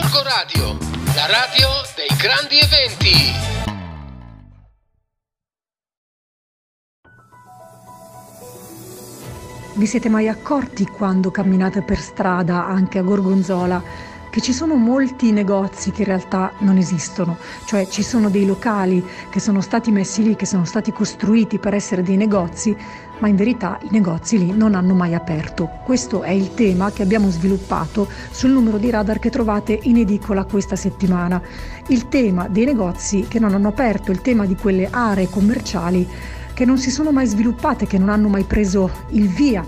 Gorgo Radio, la radio dei grandi eventi. Vi siete mai accorti quando camminate per strada, anche a Gorgonzola, che ci sono molti negozi che in realtà non esistono, cioè ci sono dei locali che sono stati messi lì, che sono stati costruiti per essere dei negozi, ma in verità i negozi lì non hanno mai aperto. Questo è il tema che abbiamo sviluppato sul numero di radar che trovate in edicola questa settimana. Il tema dei negozi che non hanno aperto, il tema di quelle aree commerciali che non si sono mai sviluppate, che non hanno mai preso il via,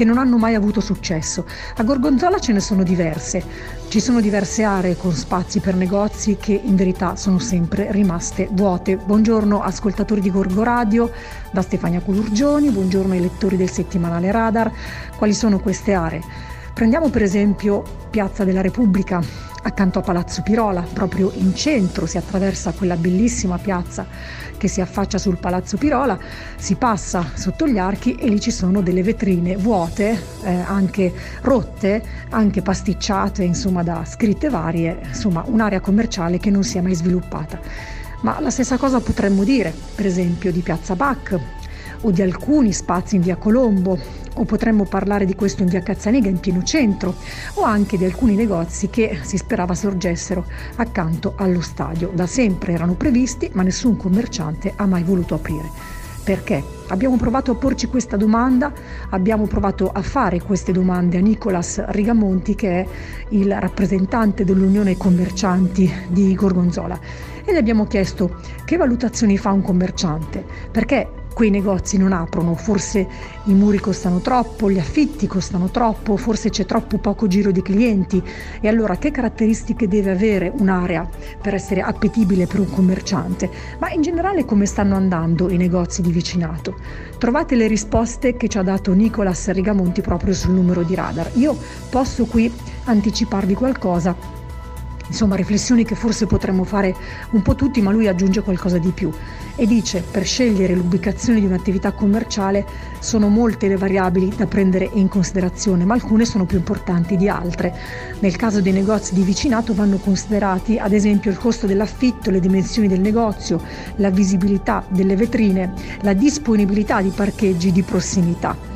che non hanno mai avuto successo. A Gorgonzola ce ne sono diverse. Ci sono diverse aree con spazi per negozi che in verità sono sempre rimaste vuote. Buongiorno ascoltatori di Gorgo Radio, da Stefania Culurgioni, buongiorno ai lettori del settimanale Radar. Quali sono queste aree? Prendiamo per esempio Piazza della Repubblica, accanto a Palazzo Pirola, proprio in centro, si attraversa quella bellissima piazza che si affaccia sul Palazzo Pirola, si passa sotto gli archi e lì ci sono delle vetrine vuote, eh, anche rotte, anche pasticciate, insomma da scritte varie, insomma un'area commerciale che non si è mai sviluppata. Ma la stessa cosa potremmo dire, per esempio, di Piazza Bach o di alcuni spazi in via Colombo o potremmo parlare di questo in via Cazzaniga in pieno centro, o anche di alcuni negozi che si sperava sorgessero accanto allo stadio. Da sempre erano previsti, ma nessun commerciante ha mai voluto aprire. Perché? Abbiamo provato a porci questa domanda, abbiamo provato a fare queste domande a Nicolas Rigamonti, che è il rappresentante dell'Unione Commercianti di Gorgonzola, e gli abbiamo chiesto che valutazioni fa un commerciante, perché quei negozi non aprono, forse i muri costano troppo, gli affitti costano troppo, forse c'è troppo poco giro di clienti e allora che caratteristiche deve avere un'area per essere appetibile per un commerciante? Ma in generale come stanno andando i negozi di vicinato? Trovate le risposte che ci ha dato Nicolas Rigamonti proprio sul numero di radar. Io posso qui anticiparvi qualcosa insomma riflessioni che forse potremmo fare un po' tutti, ma lui aggiunge qualcosa di più e dice per scegliere l'ubicazione di un'attività commerciale sono molte le variabili da prendere in considerazione, ma alcune sono più importanti di altre. Nel caso dei negozi di vicinato vanno considerati ad esempio il costo dell'affitto, le dimensioni del negozio, la visibilità delle vetrine, la disponibilità di parcheggi di prossimità.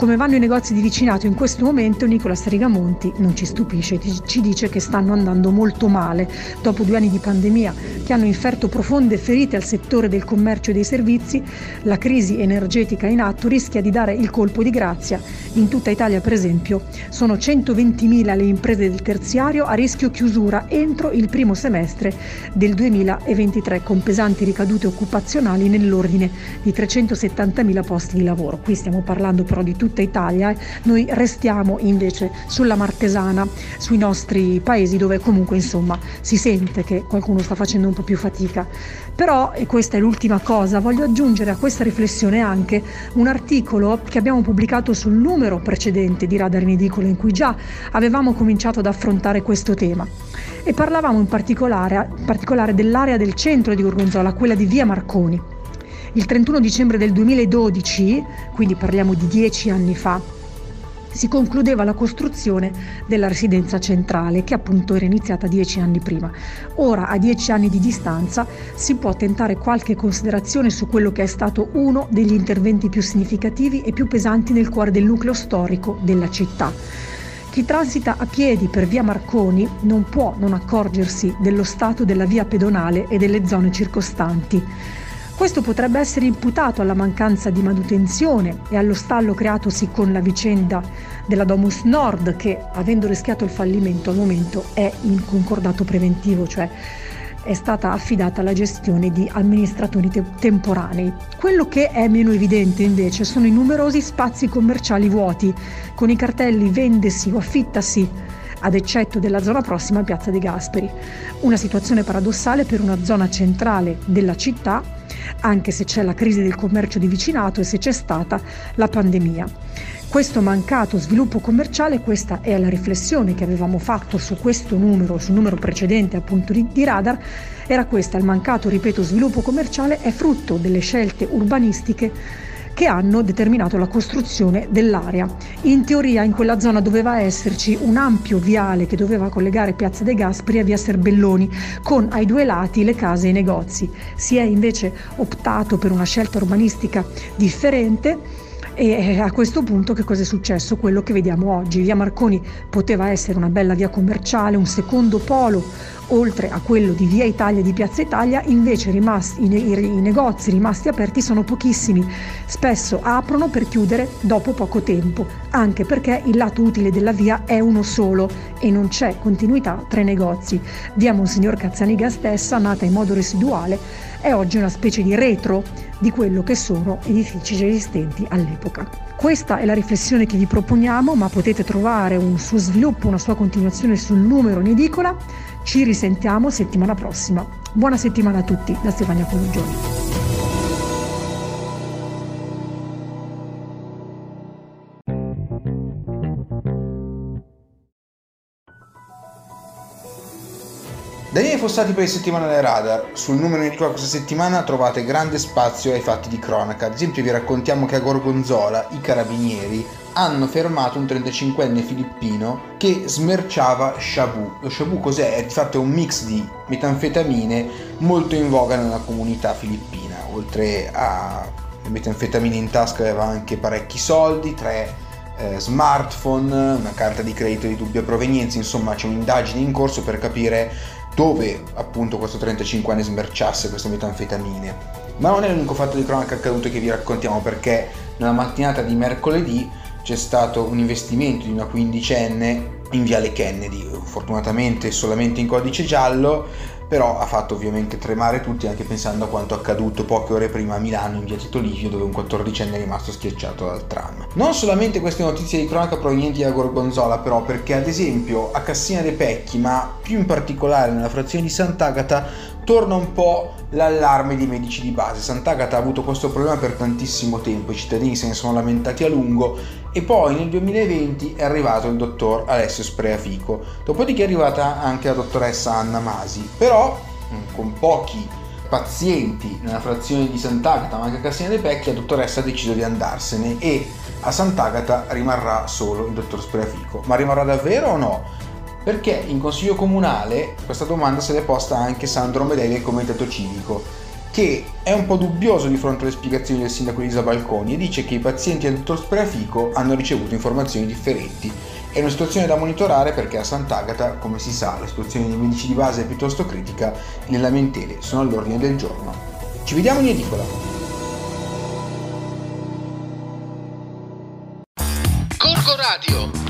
Come vanno i negozi di vicinato in questo momento, Nicola Strigamonti non ci stupisce, ci dice che stanno andando molto male dopo due anni di pandemia che hanno inferto profonde ferite al settore del commercio e dei servizi. La crisi energetica in atto rischia di dare il colpo di grazia. In tutta Italia, per esempio, sono 120.000 le imprese del terziario a rischio chiusura entro il primo semestre del 2023, con pesanti ricadute occupazionali nell'ordine di 370.000 posti di lavoro. Qui stiamo parlando però di tutti tutta Italia, noi restiamo invece sulla Martesana, sui nostri paesi dove comunque insomma si sente che qualcuno sta facendo un po' più fatica. Però, e questa è l'ultima cosa, voglio aggiungere a questa riflessione anche un articolo che abbiamo pubblicato sul numero precedente di Radar in Edicola in cui già avevamo cominciato ad affrontare questo tema e parlavamo in particolare, in particolare dell'area del centro di Gorgonzola, quella di via Marconi. Il 31 dicembre del 2012, quindi parliamo di dieci anni fa, si concludeva la costruzione della residenza centrale che appunto era iniziata dieci anni prima. Ora, a dieci anni di distanza, si può tentare qualche considerazione su quello che è stato uno degli interventi più significativi e più pesanti nel cuore del nucleo storico della città. Chi transita a piedi per via Marconi non può non accorgersi dello stato della via pedonale e delle zone circostanti. Questo potrebbe essere imputato alla mancanza di manutenzione e allo stallo creatosi con la vicenda della Domus Nord che, avendo rischiato il fallimento, al momento è in concordato preventivo, cioè è stata affidata alla gestione di amministratori te- temporanei. Quello che è meno evidente invece sono i numerosi spazi commerciali vuoti, con i cartelli vendesi o affittasi ad eccetto della zona prossima a Piazza De Gasperi. Una situazione paradossale per una zona centrale della città anche se c'è la crisi del commercio di vicinato e se c'è stata la pandemia. Questo mancato sviluppo commerciale, questa è la riflessione che avevamo fatto su questo numero, sul numero precedente appunto di, radar, era questa, il mancato, ripeto, sviluppo commerciale è frutto delle scelte urbanistiche che hanno determinato la costruzione dell'area. In teoria in quella zona doveva esserci un ampio viale che doveva collegare Piazza De Gasperi a Via Serbelloni con ai due lati le case e i negozi. Si è invece optato per una scelta urbanistica differente e a questo punto che cosa è successo? Quello che vediamo oggi. Via Marconi poteva essere una bella via commerciale, un secondo polo oltre a quello di Via Italia e di Piazza Italia, invece rimasti, i, i, i, negozi rimasti aperti sono pochissimi, spesso aprono per chiudere dopo poco tempo, anche perché il lato utile della via è uno solo e non c'è continuità tra i negozi. Via Monsignor Cazzaniga stessa, nata in modo residuale, è oggi una specie di retro di quello che sono edifici già esistenti all'epoca. Questa è la riflessione che vi proponiamo, ma potete trovare un suo sviluppo, una sua continuazione sul numero in edicola ci risentiamo settimana prossima. Buona settimana a tutti da Stefania Colugioni. Daniele Fossati per il settimanale Radar. Sul numero in edicola questa settimana trovate grande spazio ai fatti di cronaca. Ad esempio vi raccontiamo che a Gorgonzola i carabinieri hanno fermato un 35enne filippino che smerciava shabu. Lo shabu cos'è? È di fatto un mix di metanfetamine molto in voga nella comunità filippina. Oltre a metanfetamine in tasca aveva anche parecchi soldi, tre eh, smartphone, una carta di credito di dubbia provenienza, insomma c'è un'indagine in corso per capire dove appunto questo 35enne smerciasse queste metanfetamine. Ma non è l'unico fatto di cronaca accaduto che vi raccontiamo perché nella mattinata di mercoledì c'è stato un investimento di una quindicenne in Viale Kennedy, fortunatamente solamente in codice giallo, però ha fatto ovviamente tremare tutti anche pensando a quanto accaduto poche ore prima a Milano in via Tito Livio dove un 14enne è rimasto schiacciato dal tram. Non solamente queste notizie di cronaca provenienti da Gorgonzola però perché ad esempio a Cassina dei Pecchi ma più in particolare nella frazione di Sant'Agata torna un po' l'allarme dei medici di base. Sant'Agata ha avuto questo problema per tantissimo tempo, i cittadini se ne sono lamentati a lungo e poi nel 2020 è arrivato il dottor Alessio Spreafico, dopodiché è arrivata anche la dottoressa Anna Masi, però mm, con pochi pazienti nella frazione di Sant'Agata ma anche a Cassina dei Pecchi la dottoressa ha deciso di andarsene e a Sant'Agata rimarrà solo il dottor Spreafico. Ma rimarrà davvero o no? Perché in consiglio comunale questa domanda se l'è posta anche Sandro Medei del comitato civico che è un po' dubbioso di fronte alle spiegazioni del sindaco Elisa Balconi e dice che i pazienti del dottor Spreafico hanno ricevuto informazioni differenti. È una situazione da monitorare perché a Sant'Agata, come si sa, la situazione dei medici di base è piuttosto critica e le lamentele sono all'ordine del giorno. Ci vediamo in edicola! Corco Radio,